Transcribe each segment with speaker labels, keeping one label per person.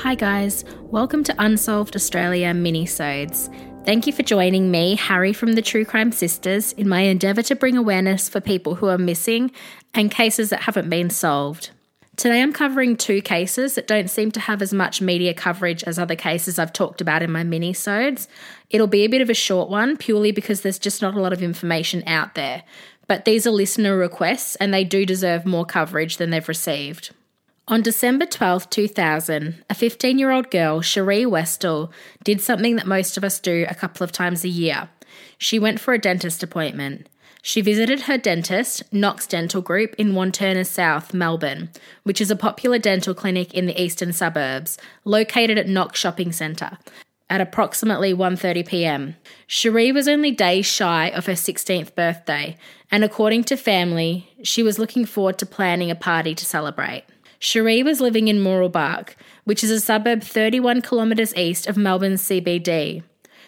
Speaker 1: Hi guys, welcome to Unsolved Australia mini-sodes. Thank you for joining me, Harry from the True Crime Sisters, in my endeavour to bring awareness for people who are missing and cases that haven't been solved. Today I'm covering two cases that don't seem to have as much media coverage as other cases I've talked about in my mini-sodes. It'll be a bit of a short one purely because there's just not a lot of information out there. But these are listener requests and they do deserve more coverage than they've received. On December 12, 2000, a 15 year old girl, Cherie Westall, did something that most of us do a couple of times a year. She went for a dentist appointment. She visited her dentist, Knox Dental Group, in Wantirna South, Melbourne, which is a popular dental clinic in the eastern suburbs, located at Knox Shopping Centre, at approximately 1:30 p.m. Cherie was only days shy of her 16th birthday, and according to family, she was looking forward to planning a party to celebrate. Cherie was living in Mooroolbark, which is a suburb 31 kilometres east of Melbourne's CBD.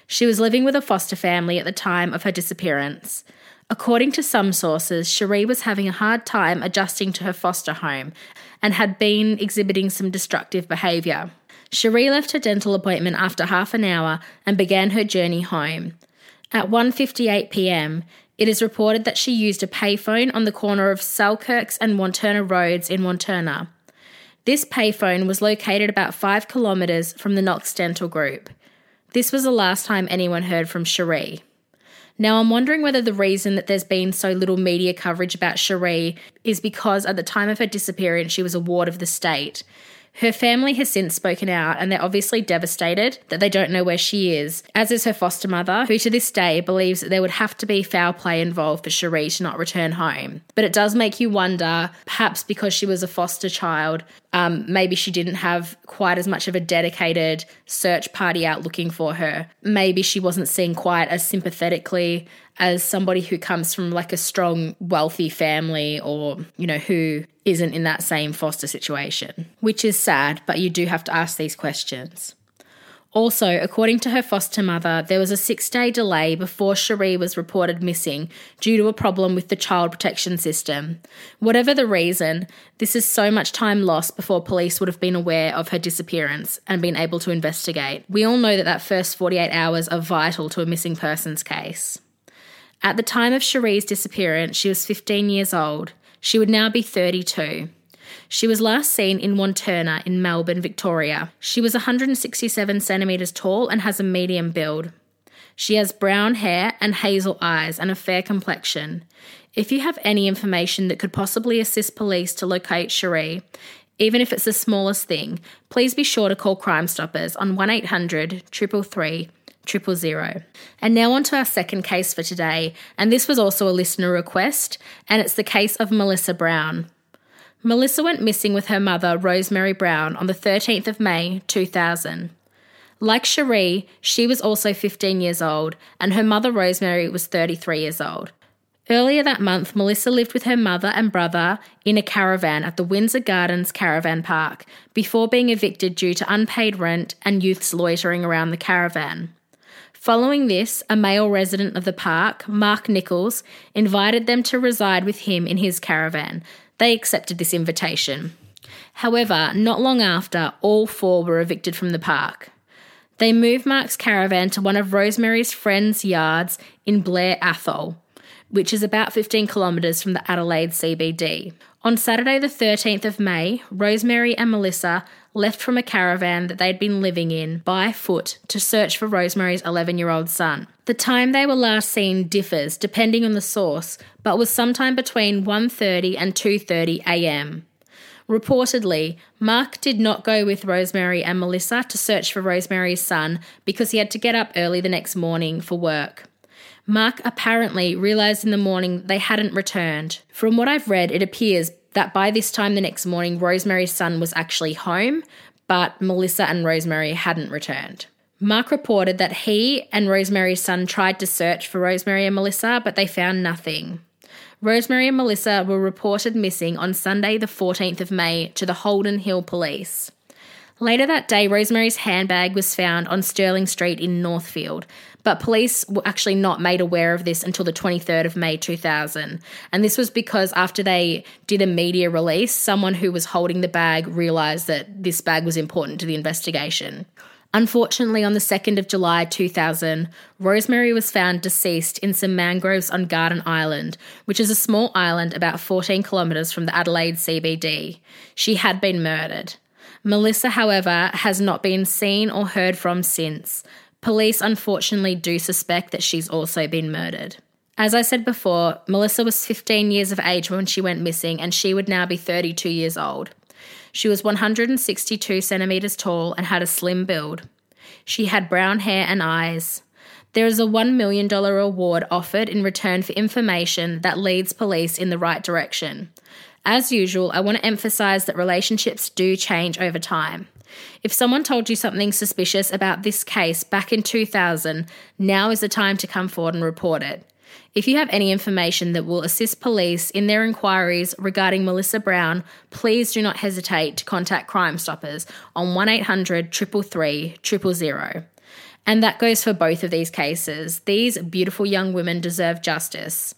Speaker 1: She was living with a foster family at the time of her disappearance. According to some sources, Cherie was having a hard time adjusting to her foster home and had been exhibiting some destructive behaviour. Cherie left her dental appointment after half an hour and began her journey home. At 1:58 p.m., it is reported that she used a payphone on the corner of Selkirks and Wantirna Roads in Wantirna. This payphone was located about five kilometres from the Knox Dental Group. This was the last time anyone heard from Cherie. Now, I'm wondering whether the reason that there's been so little media coverage about Cherie is because at the time of her disappearance, she was a ward of the state. Her family has since spoken out and they're obviously devastated that they don't know where she is, as is her foster mother, who to this day believes that there would have to be foul play involved for Cherie to not return home. But it does make you wonder, perhaps because she was a foster child, um, maybe she didn't have quite as much of a dedicated search party out looking for her. Maybe she wasn't seen quite as sympathetically as somebody who comes from like a strong, wealthy family or, you know, who isn't in that same foster situation, which is sad, but you do have to ask these questions. Also, according to her foster mother, there was a six day delay before Cherie was reported missing due to a problem with the child protection system. Whatever the reason, this is so much time lost before police would have been aware of her disappearance and been able to investigate. We all know that that first 48 hours are vital to a missing persons case. At the time of Cherie's disappearance, she was 15 years old. She would now be 32. She was last seen in Wantirna in Melbourne, Victoria. She was 167 centimetres tall and has a medium build. She has brown hair and hazel eyes and a fair complexion. If you have any information that could possibly assist police to locate Cherie, even if it's the smallest thing, please be sure to call Crime Stoppers on 1800 333 triple zero. And now on to our second case for today, and this was also a listener request, and it's the case of Melissa Brown. Melissa went missing with her mother, Rosemary Brown, on the 13th of May 2000. Like Cherie, she was also 15 years old, and her mother, Rosemary, was 33 years old. Earlier that month, Melissa lived with her mother and brother in a caravan at the Windsor Gardens Caravan Park before being evicted due to unpaid rent and youths loitering around the caravan. Following this, a male resident of the park, Mark Nichols, invited them to reside with him in his caravan. They accepted this invitation. However, not long after, all four were evicted from the park. They moved Mark's caravan to one of Rosemary's friends' yards in Blair Athol, which is about 15 kilometres from the Adelaide CBD. On Saturday, the 13th of May, Rosemary and Melissa left from a caravan that they'd been living in by foot to search for Rosemary's 11 year old son. The time they were last seen differs depending on the source, but was sometime between 1:30 and 2:30 a.m. Reportedly, Mark did not go with Rosemary and Melissa to search for Rosemary's son because he had to get up early the next morning for work. Mark apparently realised in the morning they hadn't returned. From what I've read, it appears that by this time the next morning, Rosemary's son was actually home, but Melissa and Rosemary hadn't returned. Mark reported that he and Rosemary's son tried to search for Rosemary and Melissa, but they found nothing. Rosemary and Melissa were reported missing on Sunday, the 14th of May, to the Holden Hill Police. Later that day, Rosemary's handbag was found on Sterling Street in Northfield, but police were actually not made aware of this until the 23rd of May 2000. And this was because after they did a media release, someone who was holding the bag realised that this bag was important to the investigation. Unfortunately, on the 2nd of July 2000, Rosemary was found deceased in some mangroves on Garden Island, which is a small island about 14 kilometres from the Adelaide CBD. She had been murdered. Melissa, however, has not been seen or heard from since. Police unfortunately do suspect that she's also been murdered. As I said before, Melissa was 15 years of age when she went missing, and she would now be 32 years old. She was 162 centimetres tall and had a slim build. She had brown hair and eyes. There is a $1 million reward offered in return for information that leads police in the right direction. As usual, I want to emphasize that relationships do change over time. If someone told you something suspicious about this case back in 2000, now is the time to come forward and report it. If you have any information that will assist police in their inquiries regarding Melissa Brown, please do not hesitate to contact Crime Stoppers on 1800 333 000. And that goes for both of these cases. These beautiful young women deserve justice.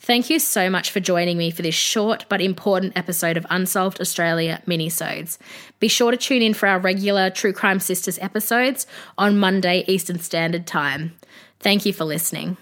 Speaker 1: Thank you so much for joining me for this short but important episode of Unsolved Australia minisodes. Be sure to tune in for our regular True Crime Sisters episodes on Monday Eastern Standard Time. Thank you for listening.